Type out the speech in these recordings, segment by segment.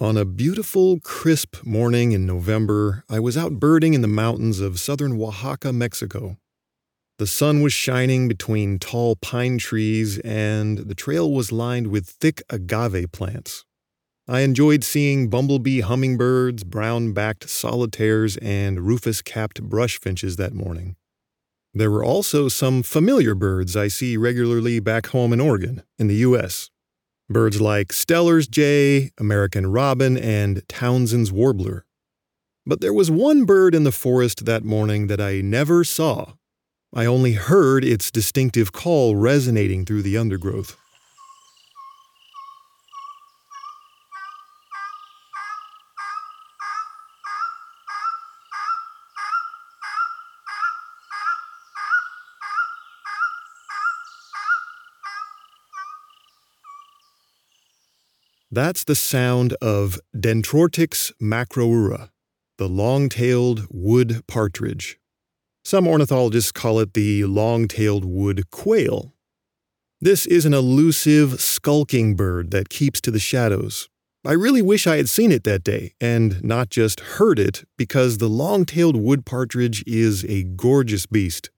On a beautiful, crisp morning in November, I was out birding in the mountains of southern Oaxaca, Mexico. The sun was shining between tall pine trees, and the trail was lined with thick agave plants. I enjoyed seeing bumblebee hummingbirds, brown backed solitaires, and rufous capped brush finches that morning. There were also some familiar birds I see regularly back home in Oregon, in the U.S. Birds like Steller's jay, American robin, and Townsend's warbler. But there was one bird in the forest that morning that I never saw. I only heard its distinctive call resonating through the undergrowth. That's the sound of Dendrortyx macroura, the long tailed wood partridge. Some ornithologists call it the long tailed wood quail. This is an elusive, skulking bird that keeps to the shadows. I really wish I had seen it that day, and not just heard it, because the long tailed wood partridge is a gorgeous beast.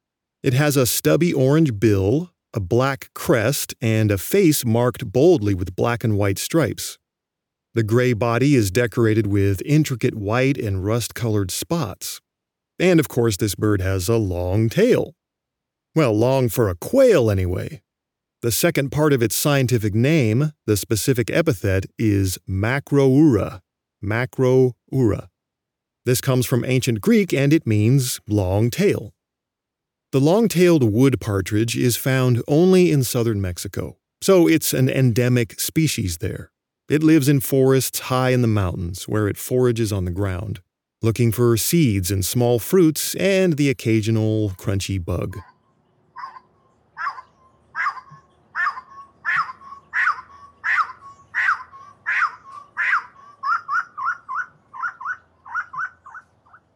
It has a stubby orange bill, a black crest, and a face marked boldly with black and white stripes. The gray body is decorated with intricate white and rust colored spots. And of course, this bird has a long tail. Well, long for a quail, anyway. The second part of its scientific name, the specific epithet, is macroura. Macroura. This comes from ancient Greek and it means long tail. The long tailed wood partridge is found only in southern Mexico, so it's an endemic species there. It lives in forests high in the mountains, where it forages on the ground, looking for seeds and small fruits and the occasional crunchy bug.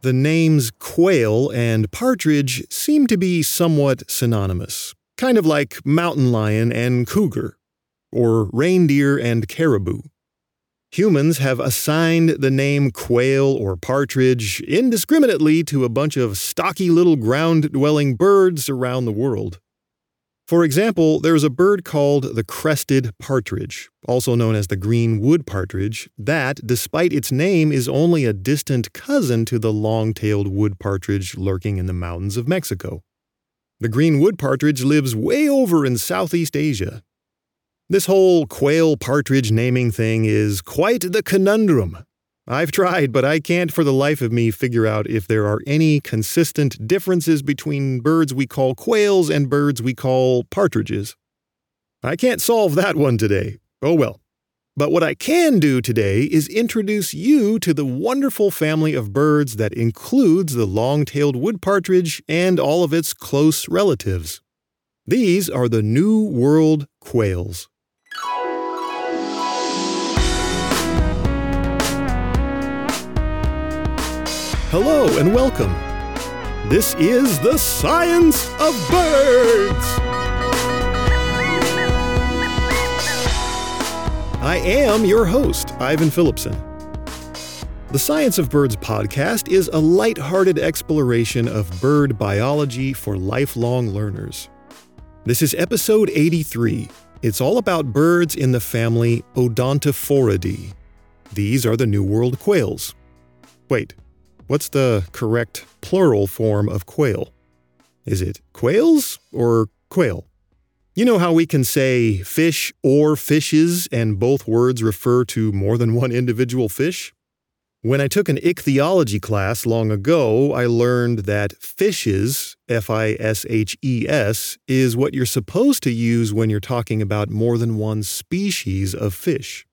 The names quail and partridge seem to be somewhat synonymous, kind of like mountain lion and cougar, or reindeer and caribou. Humans have assigned the name quail or partridge indiscriminately to a bunch of stocky little ground dwelling birds around the world. For example, there's a bird called the crested partridge, also known as the green wood partridge, that, despite its name, is only a distant cousin to the long tailed wood partridge lurking in the mountains of Mexico. The green wood partridge lives way over in Southeast Asia. This whole quail partridge naming thing is quite the conundrum, I've tried, but I can't for the life of me figure out if there are any consistent differences between birds we call quails and birds we call partridges. I can't solve that one today. Oh well. But what I can do today is introduce you to the wonderful family of birds that includes the long tailed wood partridge and all of its close relatives. These are the New World quails. Hello and welcome. This is the Science of Birds. I am your host, Ivan Phillipson. The Science of Birds podcast is a light-hearted exploration of bird biology for lifelong learners. This is episode 83. It's all about birds in the family Odontophoridae. These are the New World quails. Wait, What's the correct plural form of quail? Is it quails or quail? You know how we can say fish or fishes and both words refer to more than one individual fish? When I took an ichthyology class long ago, I learned that fishes, F I S H E S, is what you're supposed to use when you're talking about more than one species of fish.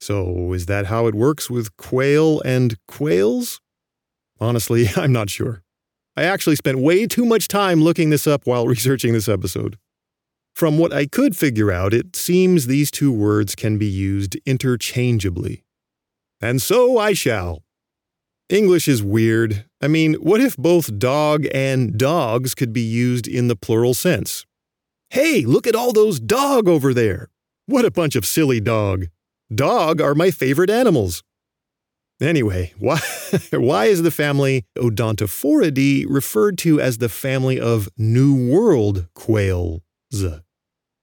So, is that how it works with quail and quails? Honestly, I'm not sure. I actually spent way too much time looking this up while researching this episode. From what I could figure out, it seems these two words can be used interchangeably. And so I shall. English is weird. I mean, what if both dog and dogs could be used in the plural sense? Hey, look at all those dog over there! What a bunch of silly dog! Dog are my favorite animals. Anyway, why, why is the family Odontophoridae referred to as the family of New World quails?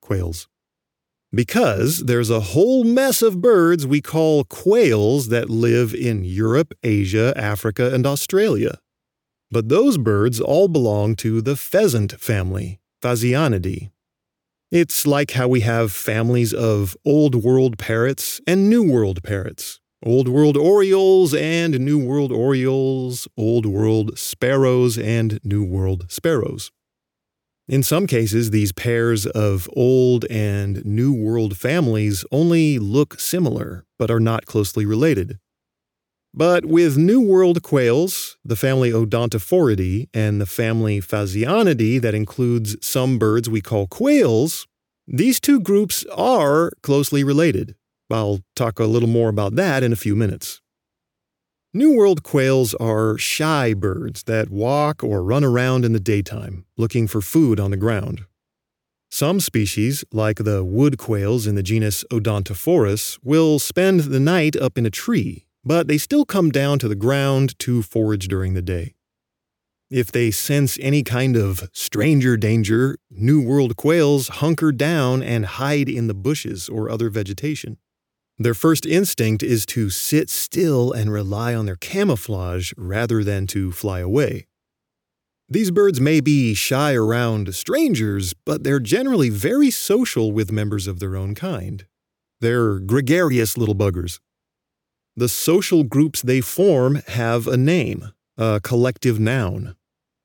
Quails. Because there's a whole mess of birds we call quails that live in Europe, Asia, Africa, and Australia. But those birds all belong to the pheasant family, Phasianidae. It's like how we have families of Old World parrots and New World parrots, Old World orioles and New World orioles, Old World sparrows and New World sparrows. In some cases, these pairs of Old and New World families only look similar, but are not closely related. But with New World quails, the family Odontophoridae, and the family Phasianidae that includes some birds we call quails, these two groups are closely related. I'll talk a little more about that in a few minutes. New World quails are shy birds that walk or run around in the daytime, looking for food on the ground. Some species, like the wood quails in the genus Odontophorus, will spend the night up in a tree, but they still come down to the ground to forage during the day. If they sense any kind of stranger danger, New World quails hunker down and hide in the bushes or other vegetation. Their first instinct is to sit still and rely on their camouflage rather than to fly away. These birds may be shy around strangers, but they're generally very social with members of their own kind. They're gregarious little buggers. The social groups they form have a name, a collective noun.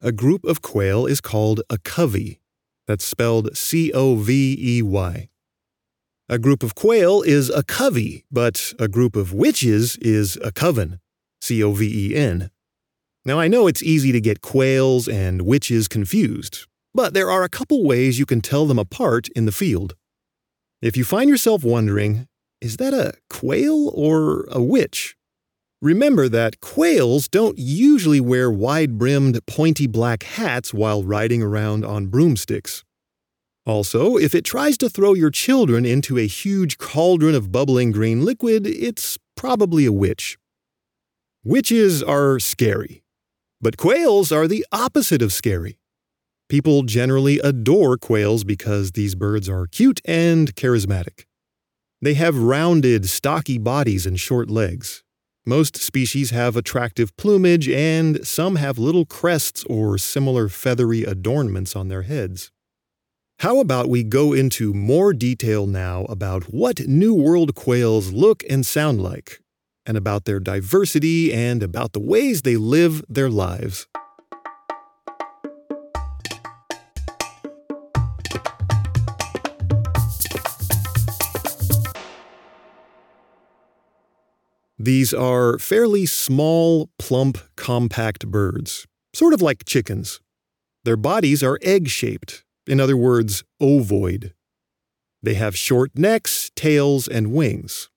A group of quail is called a covey. That's spelled C O V E Y. A group of quail is a covey, but a group of witches is a coven. C O V E N. Now, I know it's easy to get quails and witches confused, but there are a couple ways you can tell them apart in the field. If you find yourself wondering, is that a quail or a witch? Remember that quails don't usually wear wide brimmed, pointy black hats while riding around on broomsticks. Also, if it tries to throw your children into a huge cauldron of bubbling green liquid, it's probably a witch. Witches are scary, but quails are the opposite of scary. People generally adore quails because these birds are cute and charismatic. They have rounded, stocky bodies and short legs. Most species have attractive plumage, and some have little crests or similar feathery adornments on their heads. How about we go into more detail now about what New World quails look and sound like, and about their diversity and about the ways they live their lives. These are fairly small, plump, compact birds, sort of like chickens. Their bodies are egg shaped, in other words, ovoid. They have short necks, tails, and wings.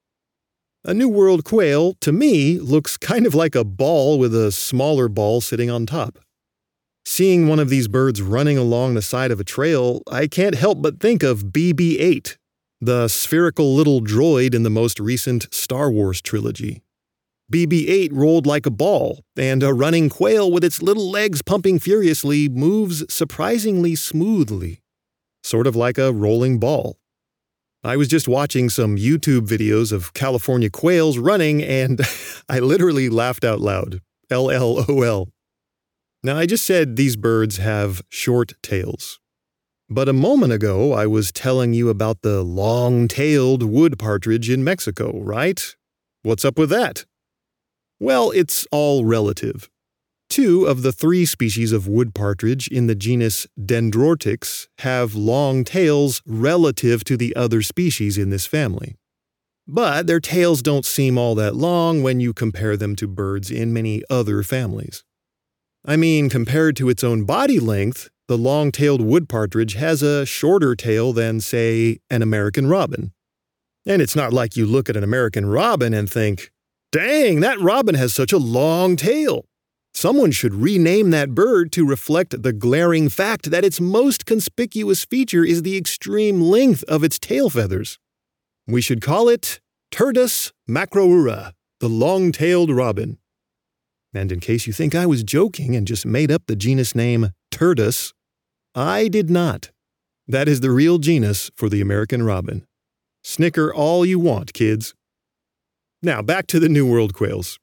A New World quail, to me, looks kind of like a ball with a smaller ball sitting on top. Seeing one of these birds running along the side of a trail, I can't help but think of BB 8, the spherical little droid in the most recent Star Wars trilogy. BB 8 rolled like a ball, and a running quail with its little legs pumping furiously moves surprisingly smoothly, sort of like a rolling ball. I was just watching some YouTube videos of California quails running, and I literally laughed out loud. LLOL. Now, I just said these birds have short tails. But a moment ago, I was telling you about the long tailed wood partridge in Mexico, right? What's up with that? Well, it's all relative. Two of the three species of wood partridge in the genus Dendrortyx have long tails relative to the other species in this family. But their tails don't seem all that long when you compare them to birds in many other families. I mean, compared to its own body length, the long tailed wood partridge has a shorter tail than, say, an American robin. And it's not like you look at an American robin and think, Dang, that robin has such a long tail. Someone should rename that bird to reflect the glaring fact that its most conspicuous feature is the extreme length of its tail feathers. We should call it Turdus macroura, the long tailed robin. And in case you think I was joking and just made up the genus name Turdus, I did not. That is the real genus for the American robin. Snicker all you want, kids. Now, back to the New World quails.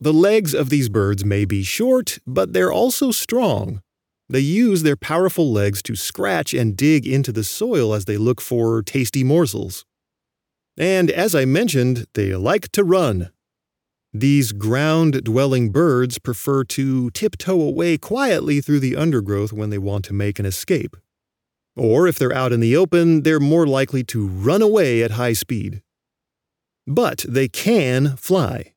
The legs of these birds may be short, but they're also strong. They use their powerful legs to scratch and dig into the soil as they look for tasty morsels. And as I mentioned, they like to run. These ground dwelling birds prefer to tiptoe away quietly through the undergrowth when they want to make an escape. Or if they're out in the open, they're more likely to run away at high speed. But they can fly.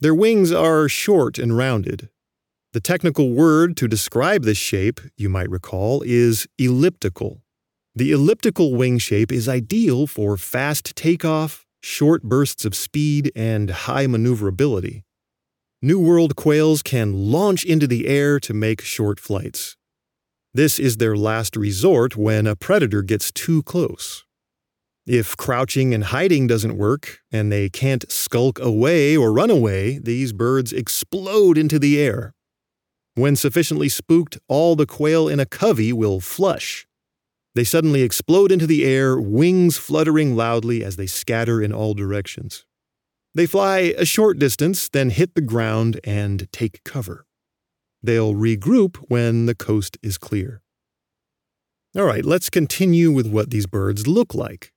Their wings are short and rounded. The technical word to describe this shape, you might recall, is elliptical. The elliptical wing shape is ideal for fast takeoff, short bursts of speed, and high maneuverability. New World quails can launch into the air to make short flights. This is their last resort when a predator gets too close. If crouching and hiding doesn't work, and they can't skulk away or run away, these birds explode into the air. When sufficiently spooked, all the quail in a covey will flush. They suddenly explode into the air, wings fluttering loudly as they scatter in all directions. They fly a short distance, then hit the ground and take cover. They'll regroup when the coast is clear. All right, let's continue with what these birds look like.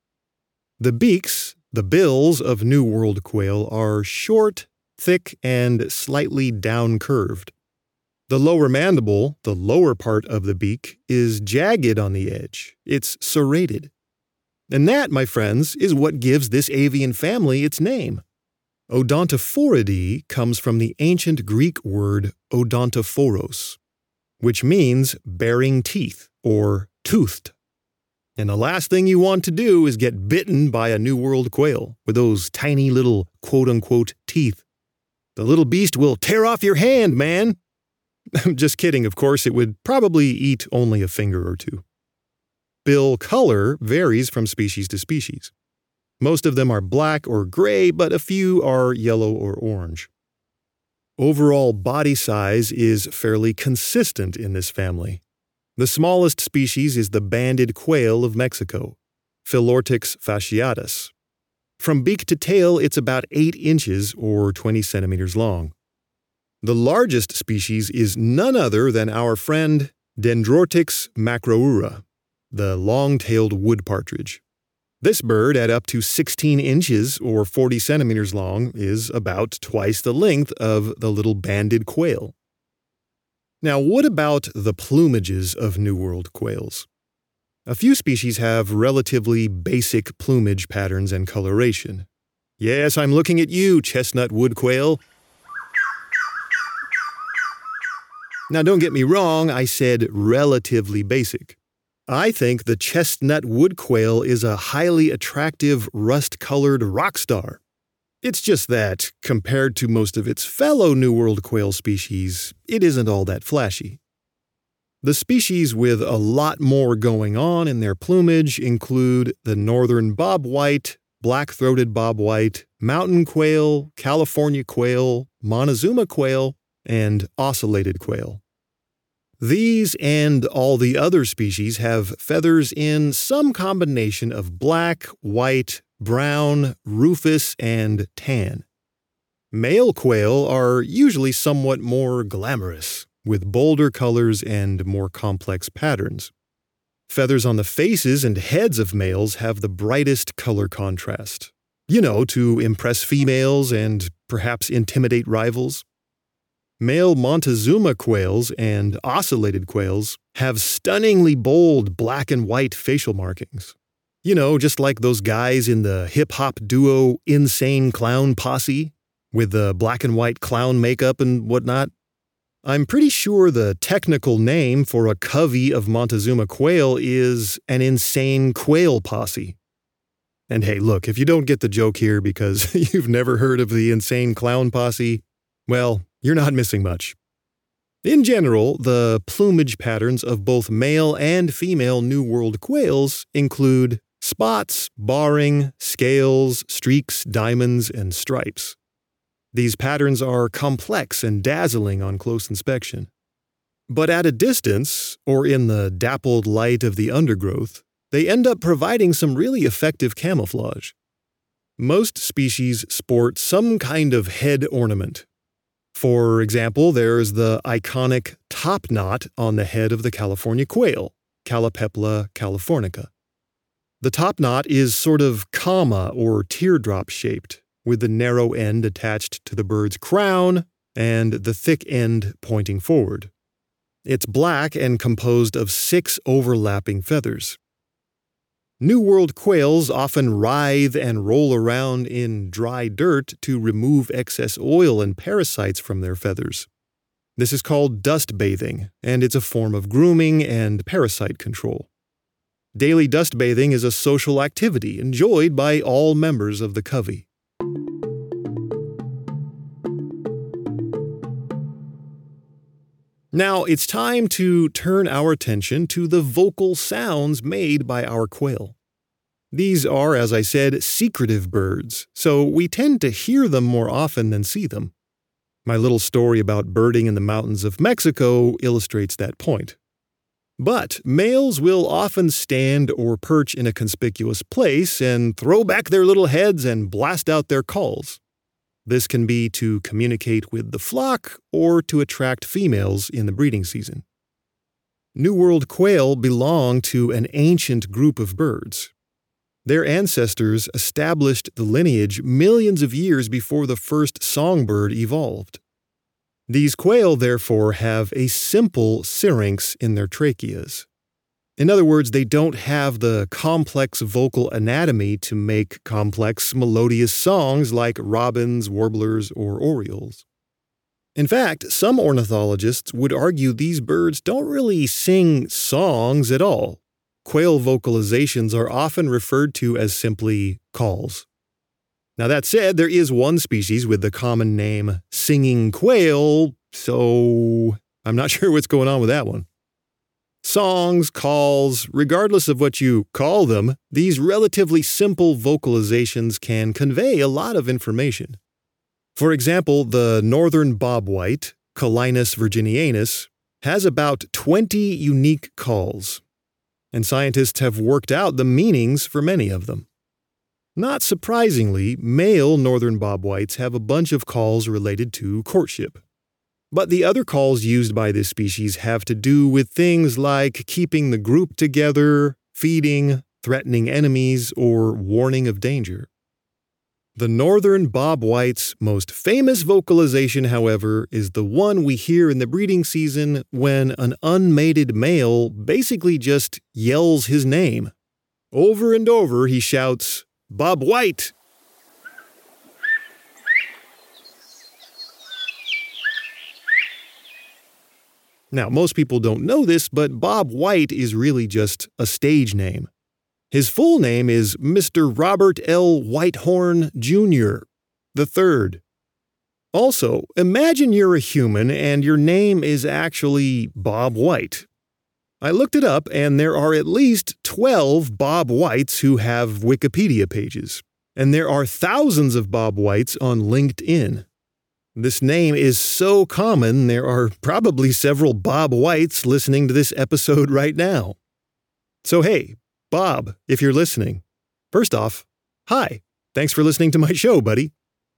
The beaks, the bills of New World quail, are short, thick, and slightly down curved. The lower mandible, the lower part of the beak, is jagged on the edge. It's serrated. And that, my friends, is what gives this avian family its name. Odontophoridae comes from the ancient Greek word odontophoros, which means bearing teeth or toothed. And the last thing you want to do is get bitten by a New World quail with those tiny little quote unquote teeth. The little beast will tear off your hand, man. I'm just kidding, of course, it would probably eat only a finger or two. Bill color varies from species to species. Most of them are black or gray, but a few are yellow or orange. Overall body size is fairly consistent in this family, the smallest species is the banded quail of Mexico, Philortyx fasciatus. From beak to tail, it's about 8 inches or 20 centimeters long. The largest species is none other than our friend Dendrortyx macroura, the long tailed wood partridge. This bird, at up to 16 inches or 40 centimeters long, is about twice the length of the little banded quail. Now, what about the plumages of New World quails? A few species have relatively basic plumage patterns and coloration. Yes, I'm looking at you, chestnut wood quail. Now, don't get me wrong, I said relatively basic. I think the chestnut wood quail is a highly attractive rust colored rock star. It's just that, compared to most of its fellow New World quail species, it isn't all that flashy. The species with a lot more going on in their plumage include the northern bobwhite, black throated bobwhite, mountain quail, California quail, Montezuma quail, and ocellated quail. These and all the other species have feathers in some combination of black, white, brown, rufous, and tan. Male quail are usually somewhat more glamorous, with bolder colors and more complex patterns. Feathers on the faces and heads of males have the brightest color contrast. You know, to impress females and perhaps intimidate rivals. Male Montezuma quails and ocellated quails have stunningly bold black and white facial markings. You know, just like those guys in the hip hop duo Insane Clown Posse with the black and white clown makeup and whatnot. I'm pretty sure the technical name for a covey of Montezuma quail is an insane quail posse. And hey, look, if you don't get the joke here because you've never heard of the insane clown posse, well, you're not missing much. In general, the plumage patterns of both male and female New World quails include spots, barring, scales, streaks, diamonds, and stripes. These patterns are complex and dazzling on close inspection. But at a distance, or in the dappled light of the undergrowth, they end up providing some really effective camouflage. Most species sport some kind of head ornament. For example, there's the iconic top knot on the head of the California quail, Callipepla californica. The top knot is sort of comma or teardrop shaped, with the narrow end attached to the bird's crown and the thick end pointing forward. It's black and composed of six overlapping feathers. New World quails often writhe and roll around in dry dirt to remove excess oil and parasites from their feathers. This is called dust bathing, and it's a form of grooming and parasite control. Daily dust bathing is a social activity enjoyed by all members of the covey. Now it's time to turn our attention to the vocal sounds made by our quail. These are, as I said, secretive birds, so we tend to hear them more often than see them. My little story about birding in the mountains of Mexico illustrates that point. But males will often stand or perch in a conspicuous place and throw back their little heads and blast out their calls. This can be to communicate with the flock or to attract females in the breeding season. New World quail belong to an ancient group of birds. Their ancestors established the lineage millions of years before the first songbird evolved. These quail, therefore, have a simple syrinx in their tracheas. In other words, they don't have the complex vocal anatomy to make complex melodious songs like robins, warblers, or orioles. In fact, some ornithologists would argue these birds don't really sing songs at all. Quail vocalizations are often referred to as simply calls. Now, that said, there is one species with the common name singing quail, so I'm not sure what's going on with that one. Songs, calls, regardless of what you call them, these relatively simple vocalizations can convey a lot of information. For example, the northern bobwhite, Colinus virginianus, has about 20 unique calls, and scientists have worked out the meanings for many of them. Not surprisingly, male northern bobwhites have a bunch of calls related to courtship. But the other calls used by this species have to do with things like keeping the group together, feeding, threatening enemies, or warning of danger. The northern bobwhite's most famous vocalization, however, is the one we hear in the breeding season when an unmated male basically just yells his name. Over and over, he shouts, Bob White! Now, most people don't know this, but Bob White is really just a stage name. His full name is Mr. Robert L. Whitehorn Jr., the third. Also, imagine you're a human and your name is actually Bob White. I looked it up, and there are at least 12 Bob Whites who have Wikipedia pages, and there are thousands of Bob Whites on LinkedIn. This name is so common, there are probably several Bob Whites listening to this episode right now. So, hey, Bob, if you're listening, first off, hi, thanks for listening to my show, buddy.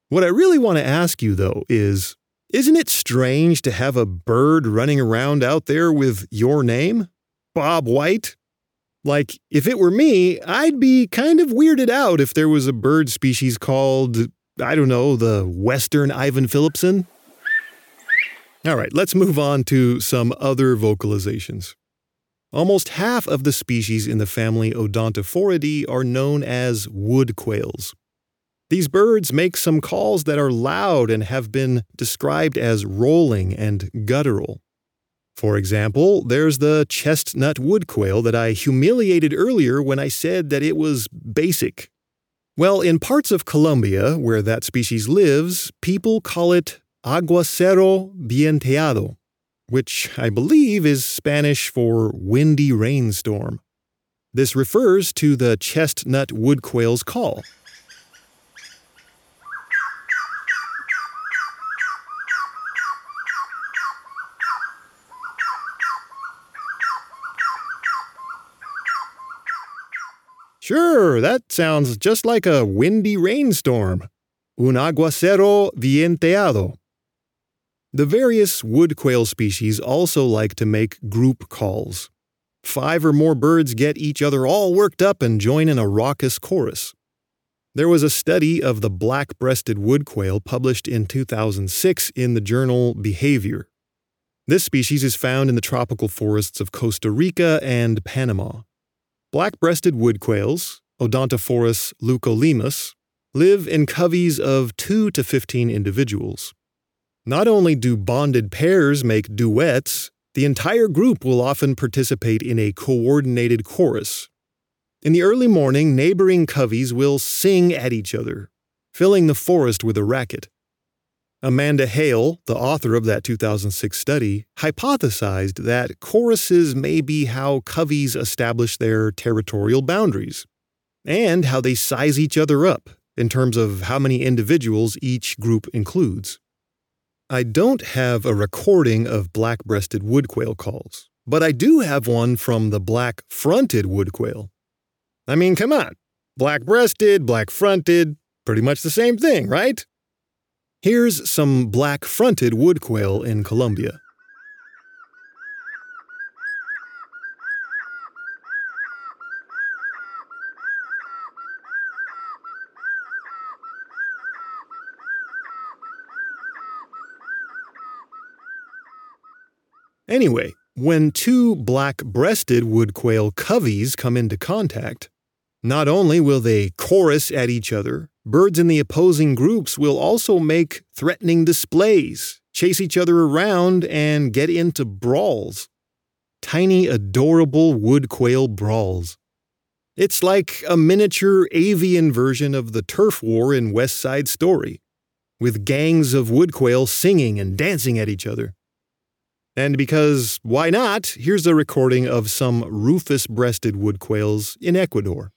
What I really want to ask you, though, is isn't it strange to have a bird running around out there with your name, Bob White? Like, if it were me, I'd be kind of weirded out if there was a bird species called I don't know, the Western Ivan Phillipson? All right, let's move on to some other vocalizations. Almost half of the species in the family Odontophoridae are known as wood quails. These birds make some calls that are loud and have been described as rolling and guttural. For example, there's the chestnut wood quail that I humiliated earlier when I said that it was basic. Well, in parts of Colombia where that species lives, people call it aguacero vienteado, which I believe is Spanish for windy rainstorm. This refers to the chestnut wood quail's call. Sure, that sounds just like a windy rainstorm. Un aguacero vienteado. The various wood quail species also like to make group calls. Five or more birds get each other all worked up and join in a raucous chorus. There was a study of the black breasted wood quail published in 2006 in the journal Behavior. This species is found in the tropical forests of Costa Rica and Panama. Black breasted wood quails, Odontophorus leucolaemus, live in coveys of 2 to 15 individuals. Not only do bonded pairs make duets, the entire group will often participate in a coordinated chorus. In the early morning, neighboring coveys will sing at each other, filling the forest with a racket. Amanda Hale, the author of that 2006 study, hypothesized that choruses may be how coveys establish their territorial boundaries, and how they size each other up in terms of how many individuals each group includes. I don't have a recording of black breasted wood quail calls, but I do have one from the black fronted wood quail. I mean, come on. Black breasted, black fronted, pretty much the same thing, right? Here's some black fronted wood quail in Colombia. Anyway, when two black breasted wood quail coveys come into contact, not only will they chorus at each other, birds in the opposing groups will also make threatening displays, chase each other around, and get into brawls. Tiny, adorable wood quail brawls. It's like a miniature avian version of the turf war in West Side Story, with gangs of wood quail singing and dancing at each other. And because why not, here's a recording of some rufous breasted wood quails in Ecuador.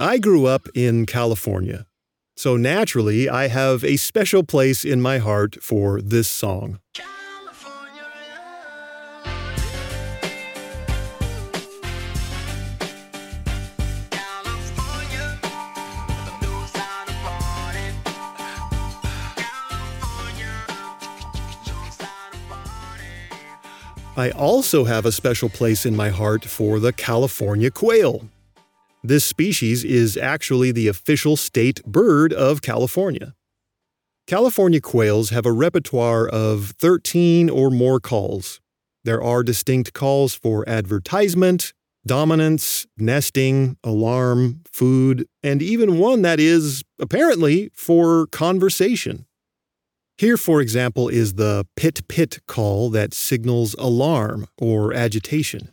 I grew up in California, so naturally I have a special place in my heart for this song. I also have a special place in my heart for the California quail. This species is actually the official state bird of California. California quails have a repertoire of 13 or more calls. There are distinct calls for advertisement, dominance, nesting, alarm, food, and even one that is, apparently, for conversation. Here, for example, is the pit pit call that signals alarm or agitation.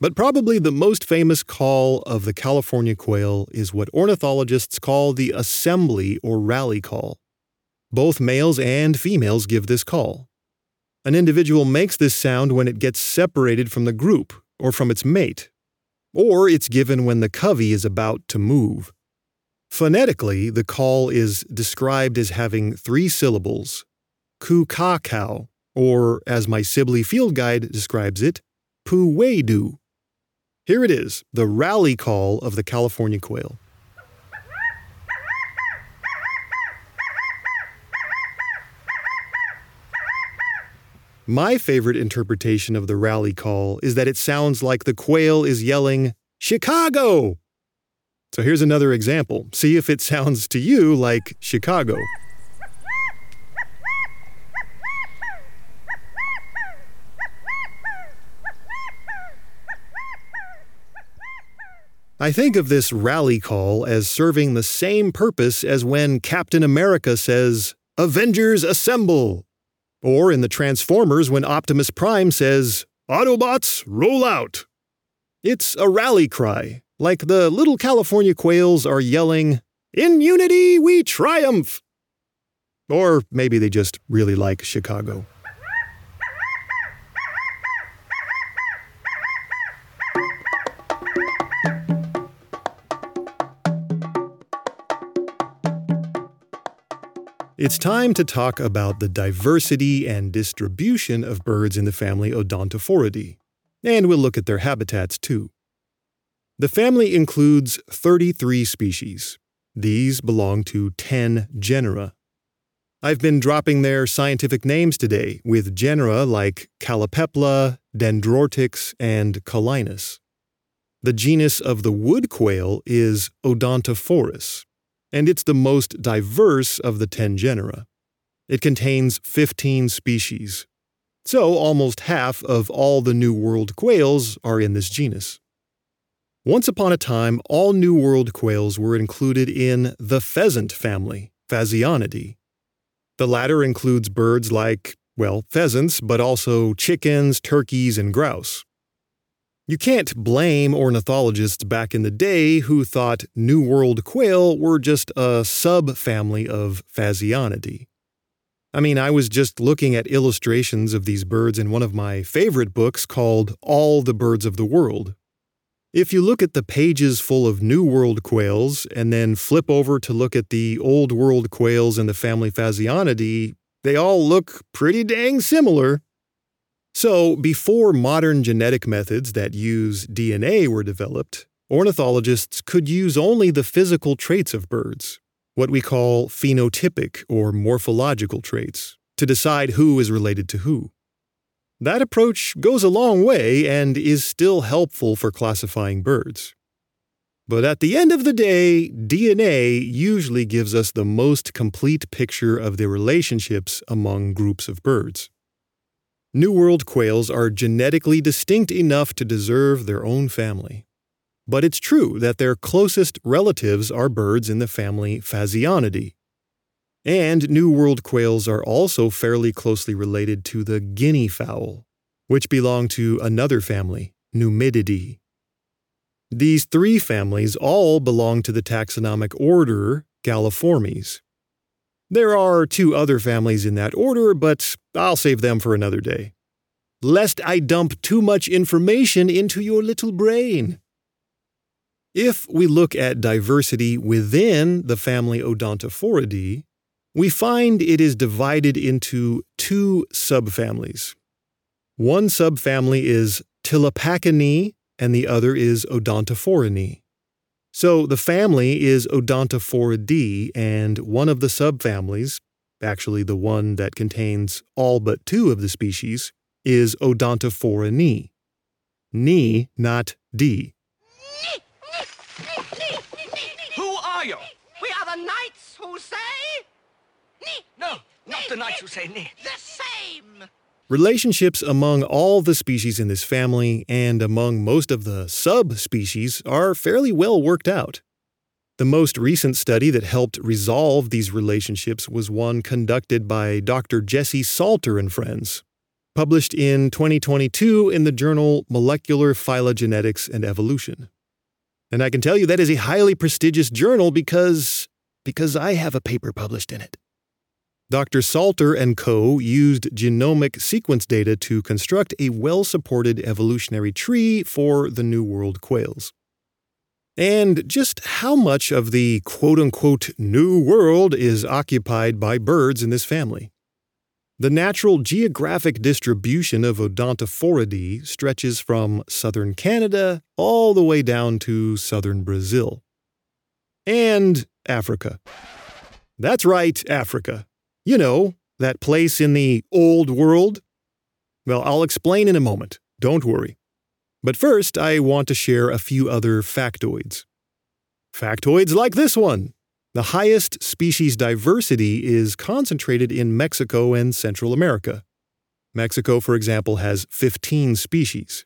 But probably the most famous call of the California quail is what ornithologists call the assembly or rally call. Both males and females give this call. An individual makes this sound when it gets separated from the group or from its mate, or it's given when the covey is about to move. Phonetically, the call is described as having three syllables, ku ka cow, or as my Sibley field guide describes it, pu wei do. Here it is, the rally call of the California quail. My favorite interpretation of the rally call is that it sounds like the quail is yelling, Chicago! So here's another example. See if it sounds to you like Chicago. I think of this rally call as serving the same purpose as when Captain America says, Avengers Assemble! Or in the Transformers when Optimus Prime says, Autobots, roll out! It's a rally cry, like the little California quails are yelling, In unity we triumph! Or maybe they just really like Chicago. It's time to talk about the diversity and distribution of birds in the family Odontophoridae, and we'll look at their habitats too. The family includes 33 species. These belong to 10 genera. I've been dropping their scientific names today with genera like Callipepla, Dendrortyx, and Colinus. The genus of the wood quail is Odontophorus, and it's the most diverse of the 10 genera. It contains 15 species. So almost half of all the New World quails are in this genus. Once upon a time, all New World quails were included in the pheasant family, Phasianidae. The latter includes birds like, well, pheasants, but also chickens, turkeys, and grouse. You can't blame ornithologists back in the day who thought New World quail were just a subfamily of Phasianidae. I mean, I was just looking at illustrations of these birds in one of my favorite books called All the Birds of the World. If you look at the pages full of New World quails and then flip over to look at the Old World quails in the family Phasianidae, they all look pretty dang similar. So, before modern genetic methods that use DNA were developed, ornithologists could use only the physical traits of birds, what we call phenotypic or morphological traits, to decide who is related to who. That approach goes a long way and is still helpful for classifying birds. But at the end of the day, DNA usually gives us the most complete picture of the relationships among groups of birds. New World quails are genetically distinct enough to deserve their own family. But it's true that their closest relatives are birds in the family Phasianidae. And New World quails are also fairly closely related to the guinea fowl, which belong to another family, Numididae. These three families all belong to the taxonomic order Galliformes. There are two other families in that order, but I'll save them for another day. Lest I dump too much information into your little brain. If we look at diversity within the family Odontophoridae, we find it is divided into two subfamilies. One subfamily is Ptilopachinae and the other is Odontophorinae. So the family is Odontophoridae, and one of the subfamilies, actually the one that contains all but two of the species, is Odontophorinae. Ni, not D. Who are you? We are the knights who say... Ni. No, not the knights who say ni. The same! Relationships among all the species in this family and among most of the subspecies are fairly well worked out. The most recent study that helped resolve these relationships was one conducted by Dr. Jessie Salter and friends, published in 2022 in the journal Molecular Phylogenetics and Evolution. And I can tell you that is a highly prestigious journal because because I have a paper published in it. Dr. Salter and co. used genomic sequence data to construct a well supported evolutionary tree for the New World quails. And just how much of the quote unquote New World is occupied by birds in this family? The natural geographic distribution of Odontophoridae stretches from southern Canada all the way down to southern Brazil. And Africa. That's right, Africa. You know, that place in the old world? Well, I'll explain in a moment. Don't worry. But first, I want to share a few other factoids. Factoids like this one. The highest species diversity is concentrated in Mexico and Central America. Mexico, for example, has 15 species.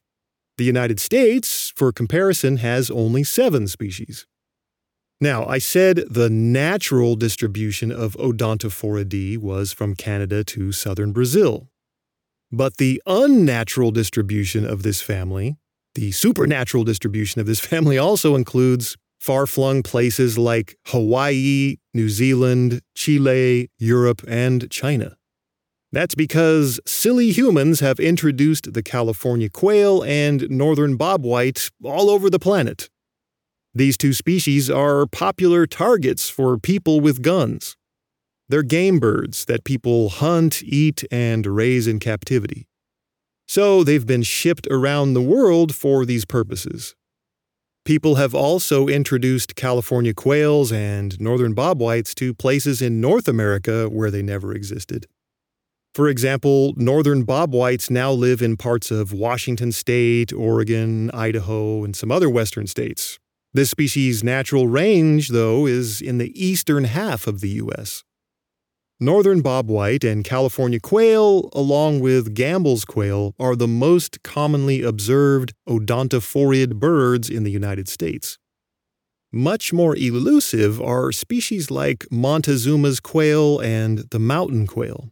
The United States, for comparison, has only 7 species. Now, I said the natural distribution of Odontophoridae was from Canada to southern Brazil. But the unnatural distribution of this family, the supernatural distribution of this family, also includes far flung places like Hawaii, New Zealand, Chile, Europe, and China. That's because silly humans have introduced the California quail and northern bobwhite all over the planet. These two species are popular targets for people with guns. They're game birds that people hunt, eat, and raise in captivity. So they've been shipped around the world for these purposes. People have also introduced California quails and northern bobwhites to places in North America where they never existed. For example, northern bobwhites now live in parts of Washington state, Oregon, Idaho, and some other western states, this species' natural range, though, is in the eastern half of the U.S. Northern bobwhite and California quail, along with Gambel's quail, are the most commonly observed odontophorid birds in the United States. Much more elusive are species like Montezuma's quail and the mountain quail.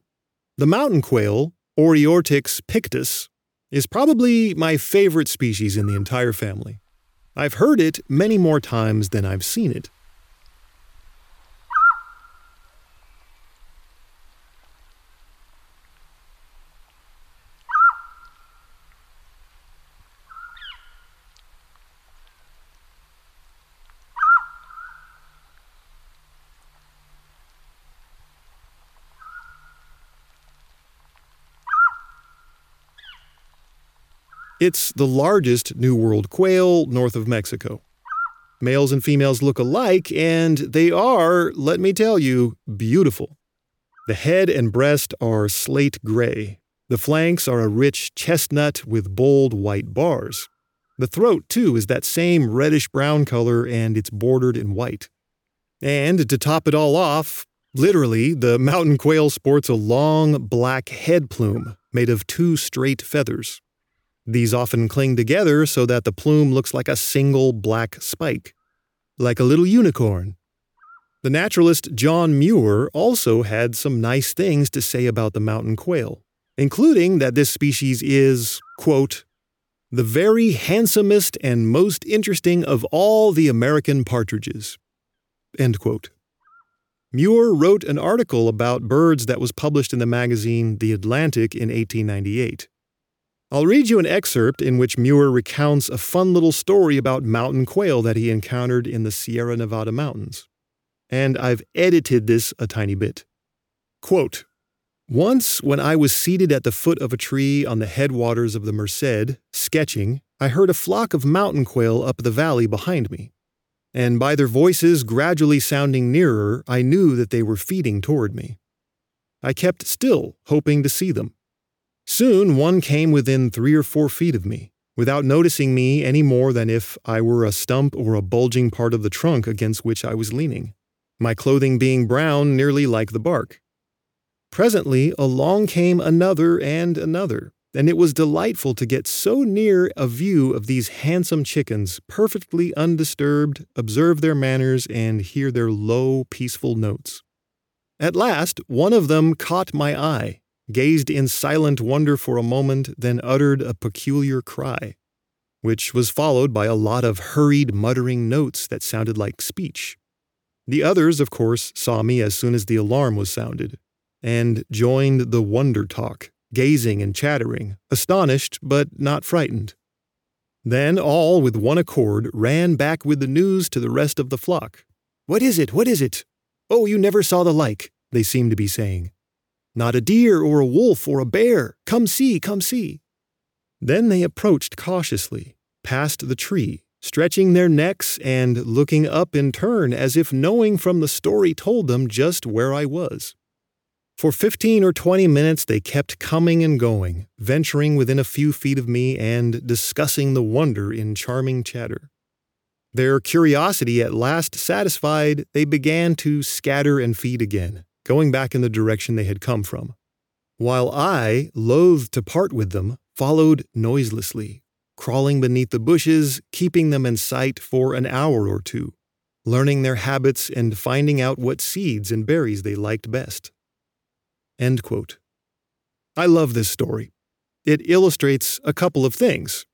The mountain quail, Oreortyx pictus, is probably my favorite species in the entire family. I've heard it many more times than I've seen it. It's the largest New World quail north of Mexico. Males and females look alike, and they are, let me tell you, beautiful. The head and breast are slate gray. The flanks are a rich chestnut with bold white bars. The throat, too, is that same reddish brown color and it's bordered in white. And to top it all off, literally, the mountain quail sports a long black head plume made of two straight feathers. These often cling together so that the plume looks like a single black spike, like a little unicorn. The naturalist John Muir also had some nice things to say about the mountain quail, including that this species is, quote, the very handsomest and most interesting of all the American partridges. End quote. Muir wrote an article about birds that was published in the magazine The Atlantic in 1898. I'll read you an excerpt in which Muir recounts a fun little story about mountain quail that he encountered in the Sierra Nevada mountains. And I've edited this a tiny bit. Quote Once, when I was seated at the foot of a tree on the headwaters of the Merced, sketching, I heard a flock of mountain quail up the valley behind me. And by their voices gradually sounding nearer, I knew that they were feeding toward me. I kept still, hoping to see them. Soon one came within three or four feet of me, without noticing me any more than if I were a stump or a bulging part of the trunk against which I was leaning, my clothing being brown nearly like the bark. Presently along came another and another, and it was delightful to get so near a view of these handsome chickens, perfectly undisturbed, observe their manners, and hear their low, peaceful notes. At last, one of them caught my eye, gazed in silent wonder for a moment, then uttered a peculiar cry, which was followed by a lot of hurried, muttering notes that sounded like speech. The others, of course, saw me as soon as the alarm was sounded, and joined the wonder talk, gazing and chattering, astonished but not frightened. Then all with one accord ran back with the news to the rest of the flock. What is it? What is it? Oh, you never saw the like, they seemed to be saying. Not a deer or a wolf or a bear. Come see, come see. Then they approached cautiously, past the tree, stretching their necks and looking up in turn as if knowing from the story told them just where I was. For fifteen or twenty minutes they kept coming and going, venturing within a few feet of me and discussing the wonder in charming chatter. Their curiosity at last satisfied, they began to scatter and feed again, going back in the direction they had come from, while I, loath to part with them, followed noiselessly, crawling beneath the bushes, keeping them in sight for an hour or two, learning their habits and finding out what seeds and berries they liked best. End quote. I love this story. It illustrates a couple of things.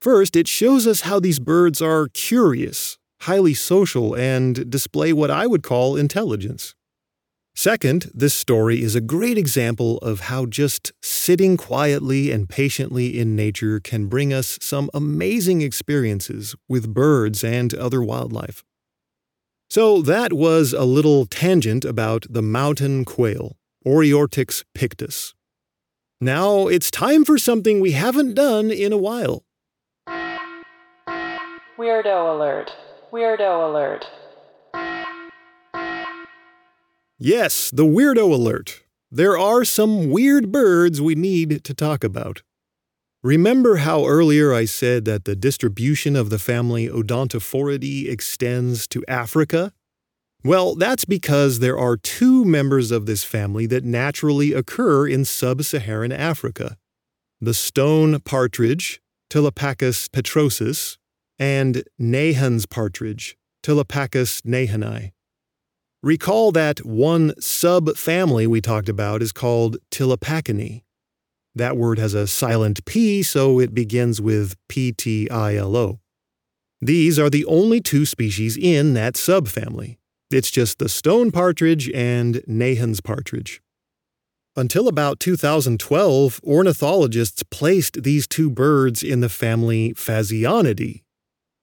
First, it shows us how these birds are curious, highly social, and display what I would call intelligence. Second, this story is a great example of how just sitting quietly and patiently in nature can bring us some amazing experiences with birds and other wildlife. So, that was a little tangent about the mountain quail, Oreortyx pictus. Now it's time for something we haven't done in a while. Weirdo alert. Weirdo alert. Yes, the weirdo alert. There are some weird birds we need to talk about. Remember how earlier I said that the distribution of the family Odontophoridae extends to Africa? Well, that's because there are two members of this family that naturally occur in sub Saharan Africa the stone partridge, Ptilopachus petrosus, and Nahan's partridge, Ptilopachus nahani. Recall that one subfamily we talked about is called Ptilopachinae. That word has a silent P, so it begins with P T I L O. These are the only two species in that subfamily. It's just the stone partridge and Nahan's partridge. Until about 2012, ornithologists placed these two birds in the family Phasianidae,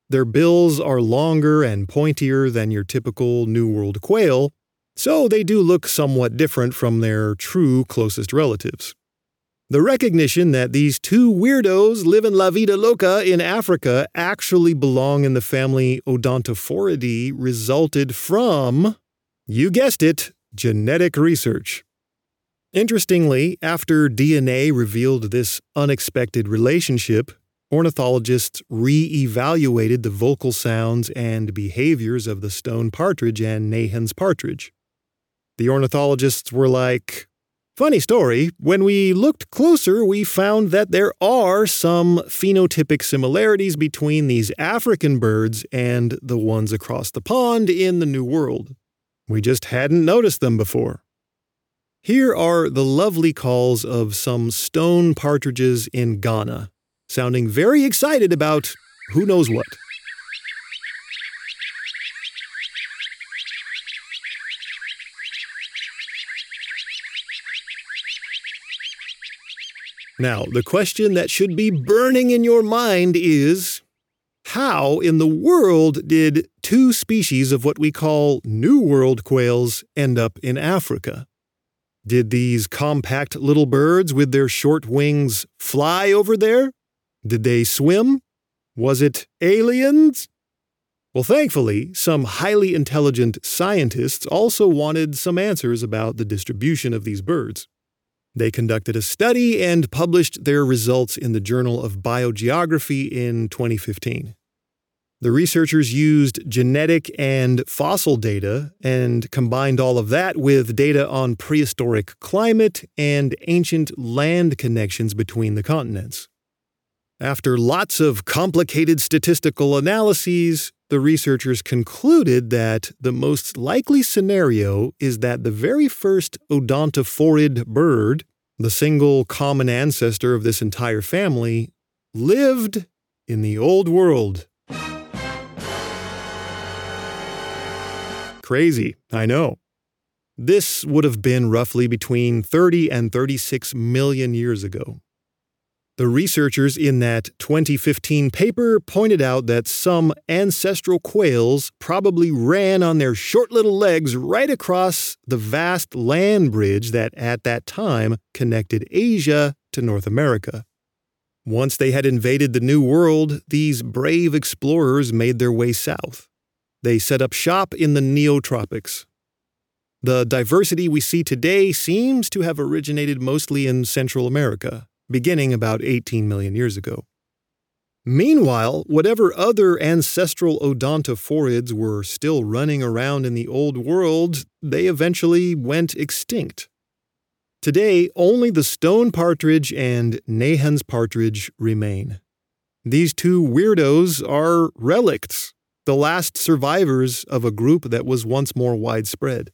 their bills are longer and pointier than your typical New World quail, so they do look somewhat different from their true closest relatives. The recognition that these two weirdos live in La Vida Loca in Africa actually belong in the family Odontophoridae resulted from, you guessed it, genetic research. Interestingly, after DNA revealed this unexpected relationship, ornithologists re evaluated the vocal sounds and behaviors of the stone partridge and Nahan's partridge. The ornithologists were like, Funny story, when we looked closer, we found that there are some phenotypic similarities between these African birds and the ones across the pond in the New World. We just hadn't noticed them before. Here are the lovely calls of some stone partridges in Ghana sounding very excited about who knows what. Now, the question that should be burning in your mind is how in the world did two species of what we call New World quails end up in Africa? Did these compact little birds with their short wings fly over there? Did they swim? Was it aliens? Well, thankfully, some highly intelligent scientists also wanted some answers about the distribution of these birds. They conducted a study and published their results in the Journal of Biogeography in 2015. The researchers used genetic and fossil data and combined all of that with data on prehistoric climate and ancient land connections between the continents. After lots of complicated statistical analyses, the researchers concluded that the most likely scenario is that the very first odontophorid bird, the single common ancestor of this entire family, lived in the Old World. Crazy, I know. This would have been roughly between 30 and 36 million years ago. The researchers in that 2015 paper pointed out that some ancestral quails probably ran on their short little legs right across the vast land bridge that at that time connected Asia to North America. Once they had invaded the New World, these brave explorers made their way south. They set up shop in the Neotropics. The diversity we see today seems to have originated mostly in Central America, beginning about 18 million years ago. Meanwhile, whatever other ancestral odontophorids were still running around in the Old World, they eventually went extinct. Today, only the stone partridge and Nahan's partridge remain. These two weirdos are relicts, the last survivors of a group that was once more widespread.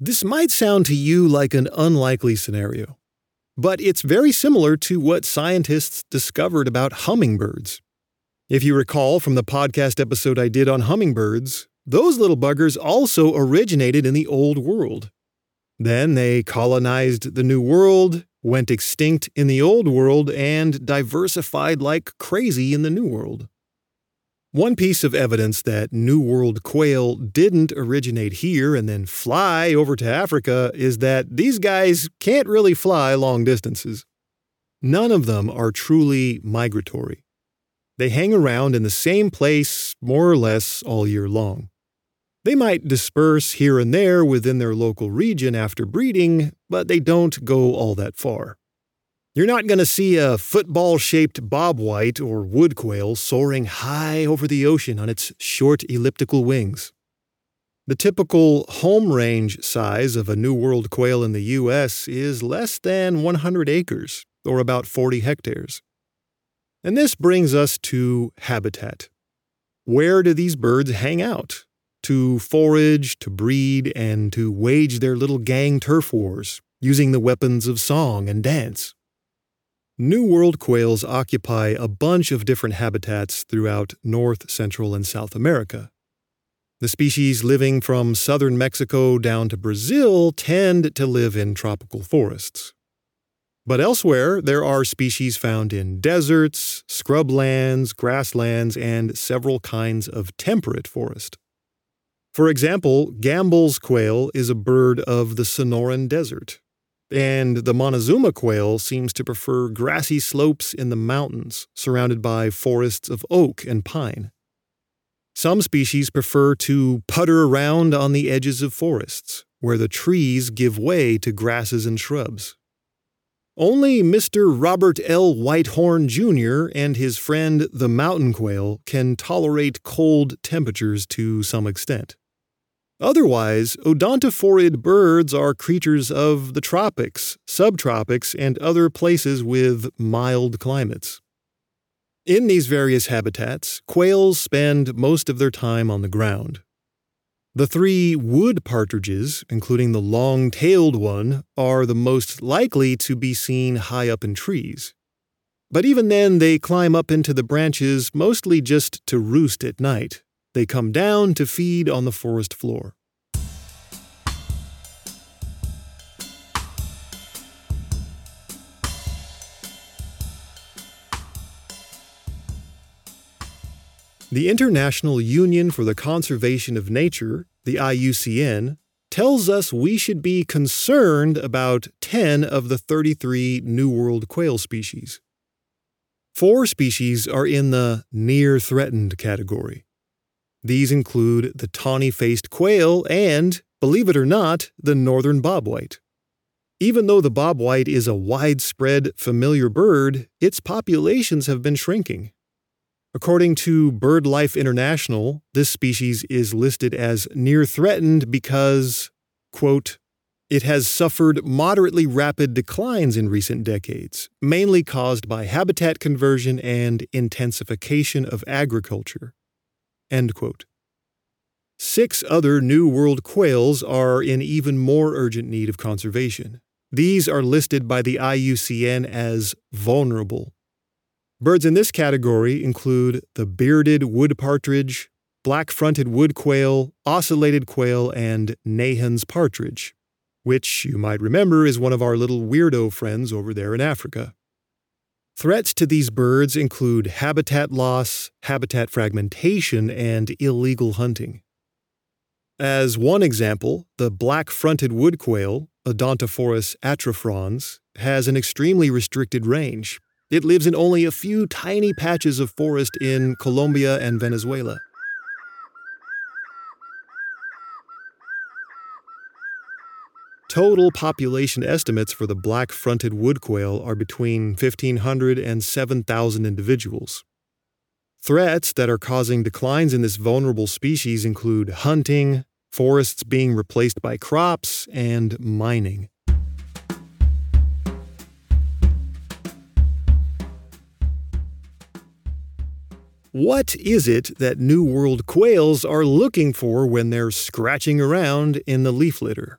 This might sound to you like an unlikely scenario, but it's very similar to what scientists discovered about hummingbirds. If you recall from the podcast episode I did on hummingbirds, those little buggers also originated in the Old World. Then they colonized the New World, went extinct in the Old World, and diversified like crazy in the New World. One piece of evidence that New World quail didn't originate here and then fly over to Africa is that these guys can't really fly long distances. None of them are truly migratory. They hang around in the same place more or less all year long. They might disperse here and there within their local region after breeding, but they don't go all that far. You're not going to see a football shaped bobwhite or wood quail soaring high over the ocean on its short elliptical wings. The typical home range size of a New World quail in the U.S. is less than 100 acres, or about 40 hectares. And this brings us to habitat. Where do these birds hang out? To forage, to breed, and to wage their little gang turf wars, using the weapons of song and dance. New World quails occupy a bunch of different habitats throughout North, Central, and South America. The species living from southern Mexico down to Brazil tend to live in tropical forests. But elsewhere, there are species found in deserts, scrublands, grasslands, and several kinds of temperate forest. For example, Gambel's quail is a bird of the Sonoran Desert, and the Montezuma quail seems to prefer grassy slopes in the mountains, surrounded by forests of oak and pine. Some species prefer to putter around on the edges of forests, where the trees give way to grasses and shrubs. Only Mr. Robert L. Whitehorn Jr. and his friend the mountain quail can tolerate cold temperatures to some extent. Otherwise, odontophorid birds are creatures of the tropics, subtropics, and other places with mild climates. In these various habitats, quails spend most of their time on the ground. The three wood partridges, including the long tailed one, are the most likely to be seen high up in trees. But even then, they climb up into the branches mostly just to roost at night. They come down to feed on the forest floor. The International Union for the Conservation of Nature, the IUCN, tells us we should be concerned about 10 of the 33 New World quail species. Four species are in the near threatened category. These include the tawny faced quail and, believe it or not, the northern bobwhite. Even though the bobwhite is a widespread, familiar bird, its populations have been shrinking. According to BirdLife International, this species is listed as near threatened because, quote, it has suffered moderately rapid declines in recent decades, mainly caused by habitat conversion and intensification of agriculture. Six other New World quails are in even more urgent need of conservation. These are listed by the IUCN as vulnerable Birds in this category include the bearded wood partridge, black fronted wood quail, ocellated quail, and Nahan's partridge, which you might remember is one of our little weirdo friends over there in Africa. Threats to these birds include habitat loss, habitat fragmentation, and illegal hunting. As one example, the black fronted wood quail, Odontophorus atrifrons, has an extremely restricted range, it lives in only a few tiny patches of forest in Colombia and Venezuela. Total population estimates for the black fronted wood quail are between 1,500 and 7,000 individuals. Threats that are causing declines in this vulnerable species include hunting, forests being replaced by crops, and mining. What is it that New World quails are looking for when they're scratching around in the leaf litter?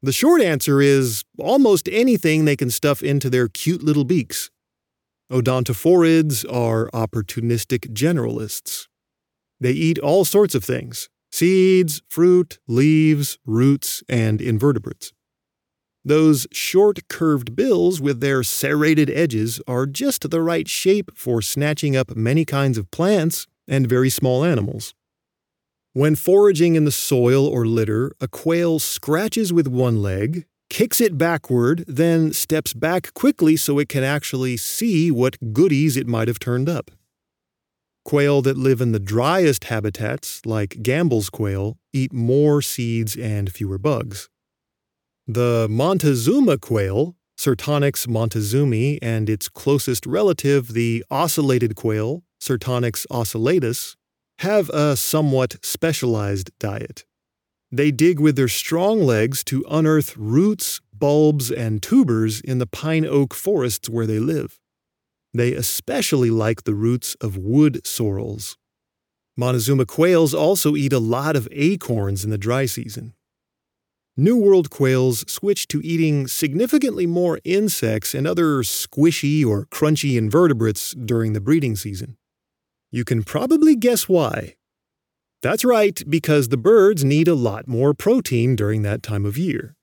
The short answer is almost anything they can stuff into their cute little beaks. Odontophorids are opportunistic generalists. They eat all sorts of things seeds, fruit, leaves, roots, and invertebrates. Those short, curved bills with their serrated edges are just the right shape for snatching up many kinds of plants and very small animals. When foraging in the soil or litter, a quail scratches with one leg, kicks it backward, then steps back quickly so it can actually see what goodies it might have turned up. Quail that live in the driest habitats, like Gambel's quail, eat more seeds and fewer bugs. The Montezuma quail, Cyrtonyx montezumae, and its closest relative, the ocellated quail, Cyrtonyx ocellatus, have a somewhat specialized diet. They dig with their strong legs to unearth roots, bulbs, and tubers in the pine oak forests where they live. They especially like the roots of wood sorrels. Montezuma quails also eat a lot of acorns in the dry season. New World quails switch to eating significantly more insects and other squishy or crunchy invertebrates during the breeding season. You can probably guess why. That's right, because the birds need a lot more protein during that time of year.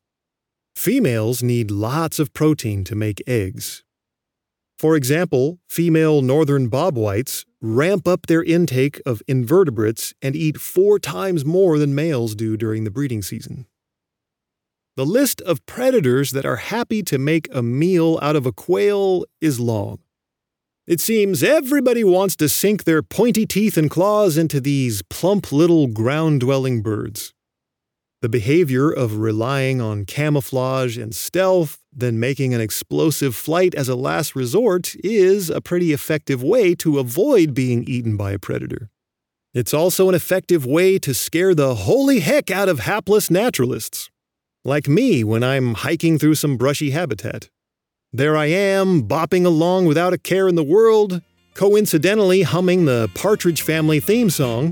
Females need lots of protein to make eggs. For example, female northern bobwhites ramp up their intake of invertebrates and eat four times more than males do during the breeding season. The list of predators that are happy to make a meal out of a quail is long. It seems everybody wants to sink their pointy teeth and claws into these plump little ground dwelling birds. The behavior of relying on camouflage and stealth, then making an explosive flight as a last resort, is a pretty effective way to avoid being eaten by a predator. It's also an effective way to scare the holy heck out of hapless naturalists, like me when I'm hiking through some brushy habitat. There I am, bopping along without a care in the world, coincidentally humming the Partridge Family theme song.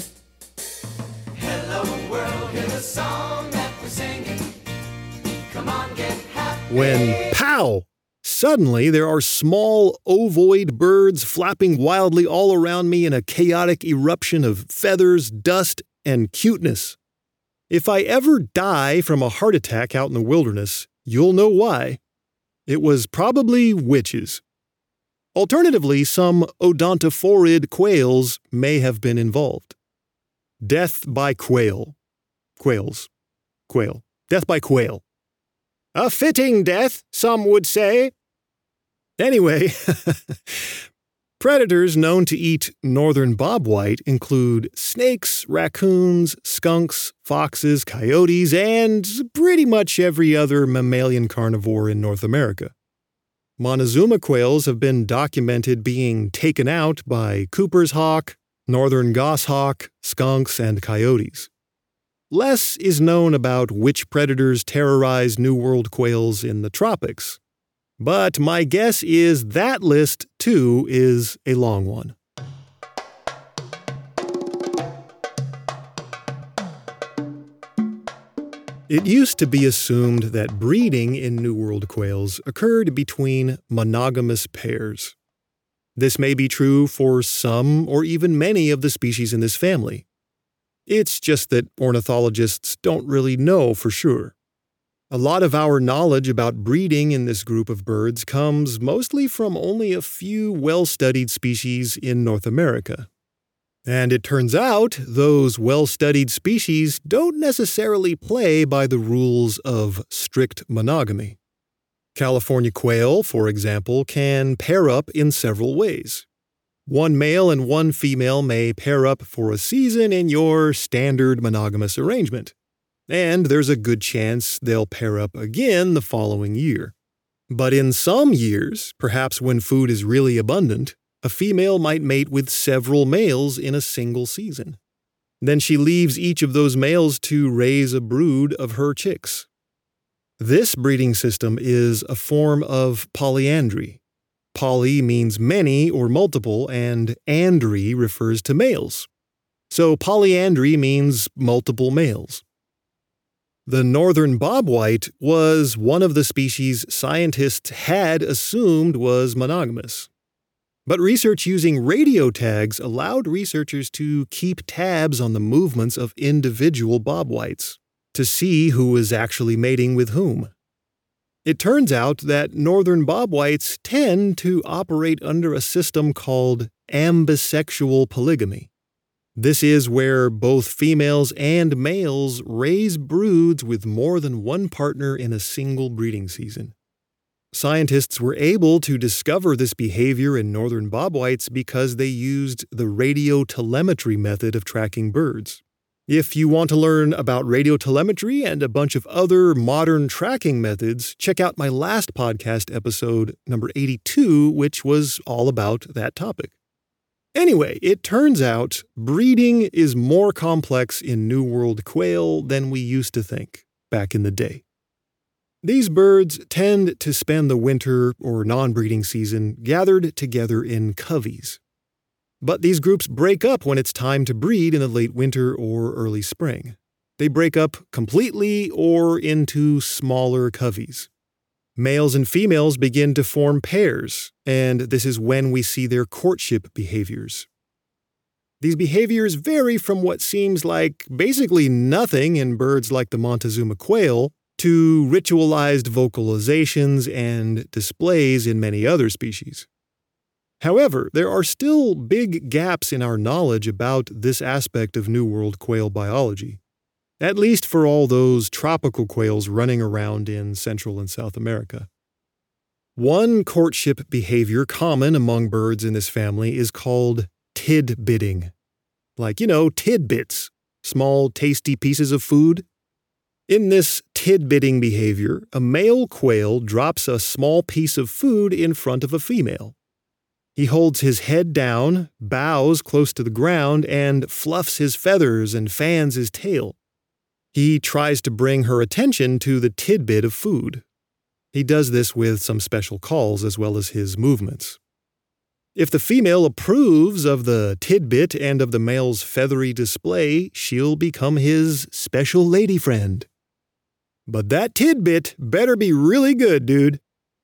When, pow! Suddenly, there are small ovoid birds flapping wildly all around me in a chaotic eruption of feathers, dust, and cuteness. If I ever die from a heart attack out in the wilderness, you'll know why. It was probably witches. Alternatively, some odontophorid quails may have been involved. Death by quail. Quails. Quail. Death by quail. A fitting death, some would say. Anyway, predators known to eat northern bobwhite include snakes, raccoons, skunks, foxes, coyotes, and pretty much every other mammalian carnivore in North America. Montezuma quails have been documented being taken out by Cooper's hawk, northern goshawk, skunks, and coyotes. Less is known about which predators terrorize New World quails in the tropics. But my guess is that list, too, is a long one. It used to be assumed that breeding in New World quails occurred between monogamous pairs. This may be true for some or even many of the species in this family. It's just that ornithologists don't really know for sure. A lot of our knowledge about breeding in this group of birds comes mostly from only a few well studied species in North America. And it turns out those well studied species don't necessarily play by the rules of strict monogamy. California quail, for example, can pair up in several ways. One male and one female may pair up for a season in your standard monogamous arrangement, and there's a good chance they'll pair up again the following year. But in some years, perhaps when food is really abundant, a female might mate with several males in a single season. Then she leaves each of those males to raise a brood of her chicks. This breeding system is a form of polyandry, Poly means many or multiple, and andry refers to males. So polyandry means multiple males. The northern bobwhite was one of the species scientists had assumed was monogamous. But research using radio tags allowed researchers to keep tabs on the movements of individual bobwhites to see who was actually mating with whom. It turns out that northern bobwhites tend to operate under a system called ambisexual polygamy. This is where both females and males raise broods with more than one partner in a single breeding season. Scientists were able to discover this behavior in northern bobwhites because they used the radiotelemetry method of tracking birds. If you want to learn about radiotelemetry and a bunch of other modern tracking methods, check out my last podcast episode, number 82, which was all about that topic. Anyway, it turns out breeding is more complex in New World quail than we used to think back in the day. These birds tend to spend the winter or non breeding season gathered together in coveys, but these groups break up when it's time to breed in the late winter or early spring. They break up completely or into smaller coveys. Males and females begin to form pairs, and this is when we see their courtship behaviors. These behaviors vary from what seems like basically nothing in birds like the Montezuma quail to ritualized vocalizations and displays in many other species. However, there are still big gaps in our knowledge about this aspect of New World quail biology, at least for all those tropical quails running around in Central and South America. One courtship behavior common among birds in this family is called tidbitting. Like, you know, tidbits, small, tasty pieces of food. In this tidbitting behavior, a male quail drops a small piece of food in front of a female. He holds his head down, bows close to the ground, and fluffs his feathers and fans his tail. He tries to bring her attention to the tidbit of food. He does this with some special calls as well as his movements. If the female approves of the tidbit and of the male's feathery display, she'll become his special lady friend. But that tidbit better be really good, dude.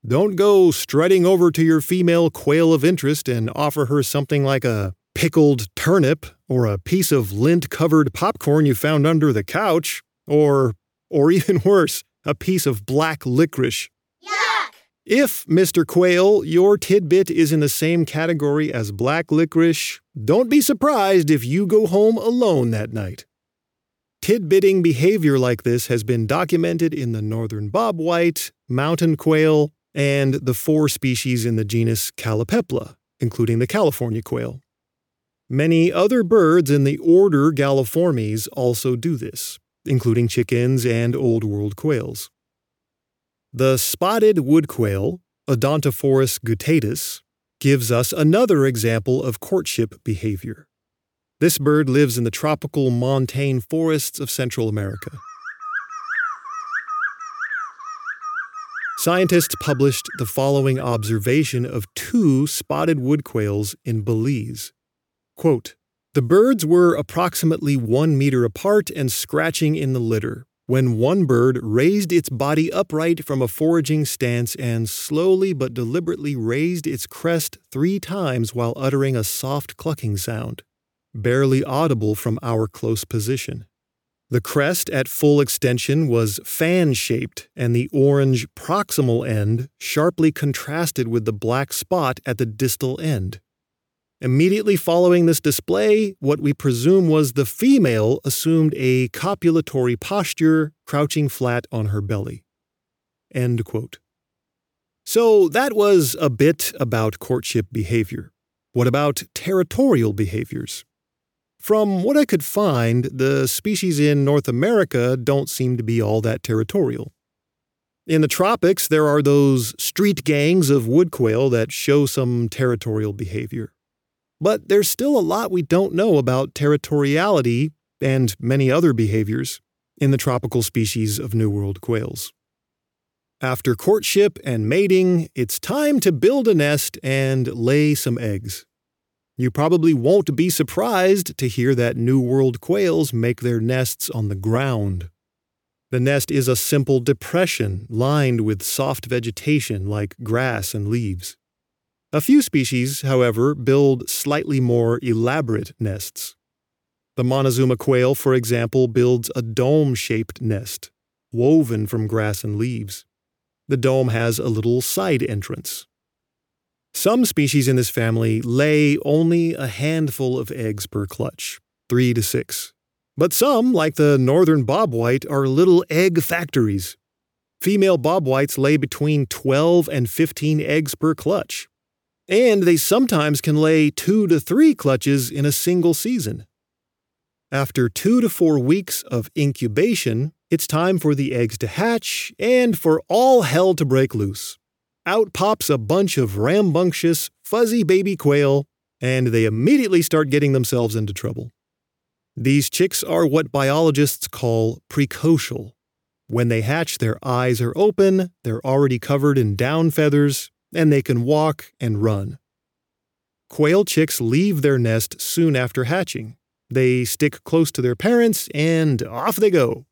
Don't go strutting over to your female quail of interest and offer her something like a pickled turnip or a piece of lint covered popcorn you found under the couch, or, or even worse, a piece of black licorice. Yuck! If, Mr. Quail, your tidbit is in the same category as black licorice, don't be surprised if you go home alone that night. Tidbitting behavior like this has been documented in the northern bobwhite, mountain quail, and the four species in the genus Callipepla, including the California quail. Many other birds in the order Galliformes also do this, including chickens and Old World quails. The spotted wood quail, Odontophorus guttatus, gives us another example of courtship behavior. This bird lives in the tropical montane forests of Central America. Scientists published the following observation of two spotted wood quails in Belize. Quote, the birds were approximately one meter apart and scratching in the litter when one bird raised its body upright from a foraging stance and slowly but deliberately raised its crest three times while uttering a soft clucking sound, barely audible from our close position. The crest at full extension was fan shaped, and the orange proximal end sharply contrasted with the black spot at the distal end. Immediately following this display, what we presume was the female assumed a copulatory posture, crouching flat on her belly. End quote. So that was a bit about courtship behavior. What about territorial behaviors? From what I could find, the species in North America don't seem to be all that territorial. In the tropics, there are those street gangs of wood quail that show some territorial behavior. But there's still a lot we don't know about territoriality and many other behaviors in the tropical species of New World quails. After courtship and mating, it's time to build a nest and lay some eggs. You probably won't be surprised to hear that New World quails make their nests on the ground. The nest is a simple depression lined with soft vegetation like grass and leaves. A few species, however, build slightly more elaborate nests. The Montezuma quail, for example, builds a dome shaped nest, woven from grass and leaves. The dome has a little side entrance. Some species in this family lay only a handful of eggs per clutch, three to six. But some, like the northern bobwhite, are little egg factories. Female bobwhites lay between 12 and 15 eggs per clutch. And they sometimes can lay two to three clutches in a single season. After two to four weeks of incubation, it's time for the eggs to hatch and for all hell to break loose. Out pops a bunch of rambunctious, fuzzy baby quail, and they immediately start getting themselves into trouble. These chicks are what biologists call precocial. When they hatch, their eyes are open, they're already covered in down feathers, and they can walk and run. Quail chicks leave their nest soon after hatching. They stick close to their parents, and off they go.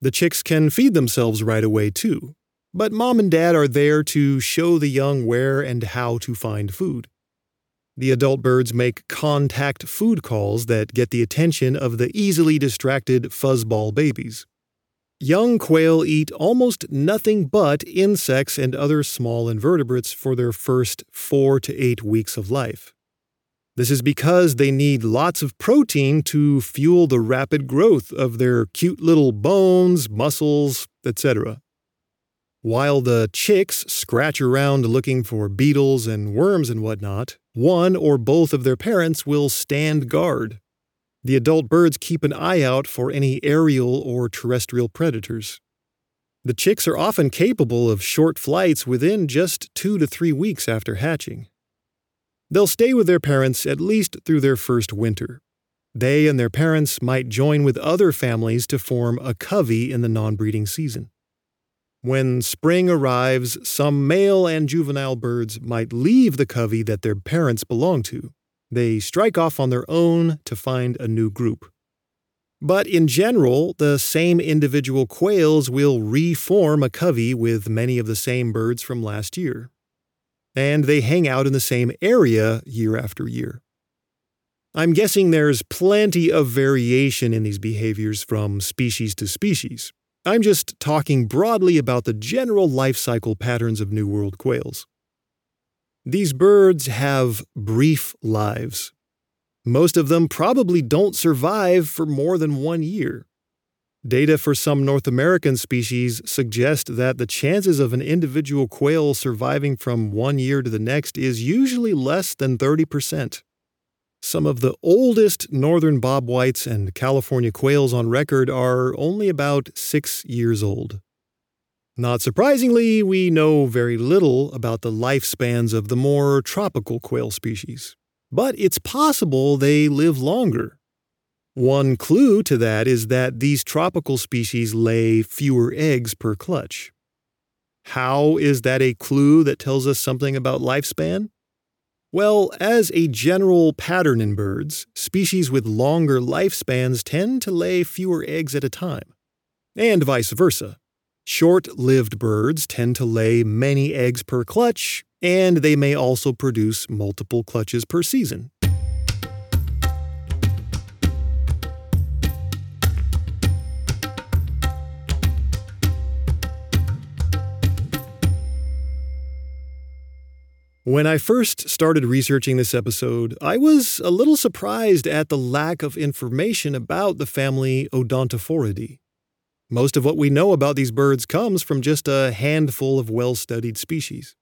The chicks can feed themselves right away, too, but mom and dad are there to show the young where and how to find food. The adult birds make contact food calls that get the attention of the easily distracted fuzzball babies. Young quail eat almost nothing but insects and other small invertebrates for their first four to eight weeks of life. This is because they need lots of protein to fuel the rapid growth of their cute little bones, muscles, etc. While the chicks scratch around looking for beetles and worms and whatnot, one or both of their parents will stand guard. The adult birds keep an eye out for any aerial or terrestrial predators. The chicks are often capable of short flights within just two to three weeks after hatching. They'll stay with their parents at least through their first winter. They and their parents might join with other families to form a covey in the non breeding season. When spring arrives, some male and juvenile birds might leave the covey that their parents belong to. They strike off on their own to find a new group. But in general, the same individual quails will reform a covey with many of the same birds from last year. And they hang out in the same area year after year. I'm guessing there's plenty of variation in these behaviors from species to species. I'm just talking broadly about the general life cycle patterns of New World quails. These birds have brief lives. Most of them probably don't survive for more than one year. Data for some North American species suggest that the chances of an individual quail surviving from one year to the next is usually less than 30%. Some of the oldest northern bobwhites and California quails on record are only about six years old. Not surprisingly, we know very little about the lifespans of the more tropical quail species. But it's possible they live longer. One clue to that is that these tropical species lay fewer eggs per clutch. How is that a clue that tells us something about lifespan? Well, as a general pattern in birds, species with longer lifespans tend to lay fewer eggs at a time, and vice versa. Short lived birds tend to lay many eggs per clutch, and they may also produce multiple clutches per season. When I first started researching this episode, I was a little surprised at the lack of information about the family Odontophoridae. Most of what we know about these birds comes from just a handful of well studied species.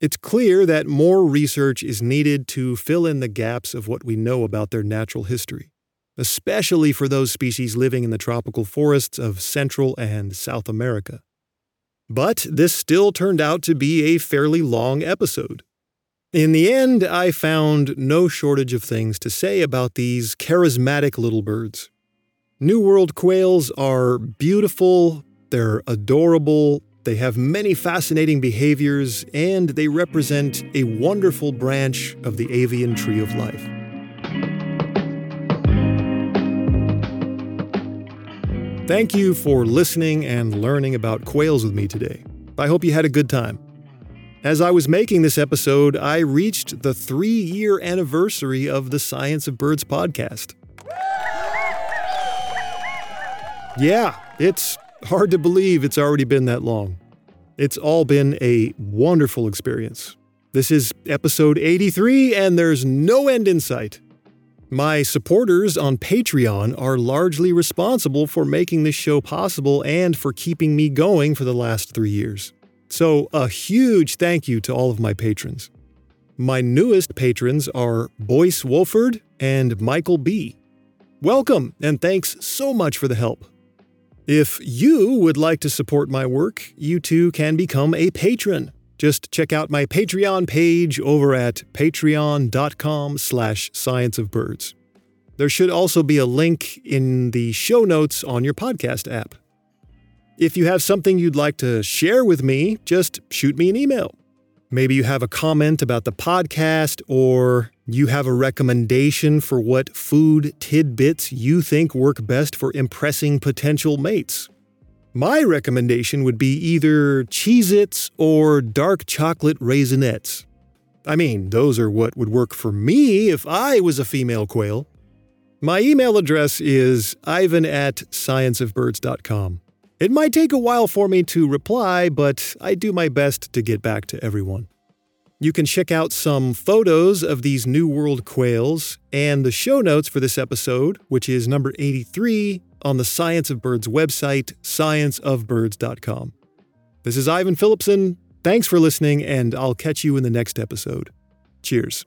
It's clear that more research is needed to fill in the gaps of what we know about their natural history, especially for those species living in the tropical forests of Central and South America. But this still turned out to be a fairly long episode. In the end, I found no shortage of things to say about these charismatic little birds. New World quails are beautiful, they're adorable, They have many fascinating behaviors, and they represent a wonderful branch of the avian tree of life. Thank you for listening and learning about quails with me today. I hope you had a good time. As I was making this episode, I reached the three year anniversary of the Science of Birds podcast. Yeah, it's hard to believe it's already been that long. It's all been a wonderful experience. This is episode 83, and there's no end in sight. My supporters on Patreon are largely responsible for making this show possible and for keeping me going for the last three years. So, a huge thank you to all of my patrons. My newest patrons are Boyce Wolford and Michael B. Welcome, and thanks so much for the help. If you would like to support my work, you too can become a patron. Just check out my Patreon page over at patreon.com slash scienceofbirds. There should also be a link in the show notes on your podcast app. If you have something you'd like to share with me, just shoot me an email. Maybe you have a comment about the podcast, or you have a recommendation for what food tidbits you think work best for impressing potential mates. My recommendation would be either Cheez Its or dark chocolate Raisinets. I mean, those are what would work for me if I was a female quail. My email address is ivan at scienceofbirds.com. It might take a while for me to reply, but I do my best to get back to everyone. You can check out some photos of these New World quails and the show notes for this episode, which is number 83, on the Science of Birds website, scienceofbirds.com. This is Ivan Phillipsen. Thanks for listening, and I'll catch you in the next episode. Cheers.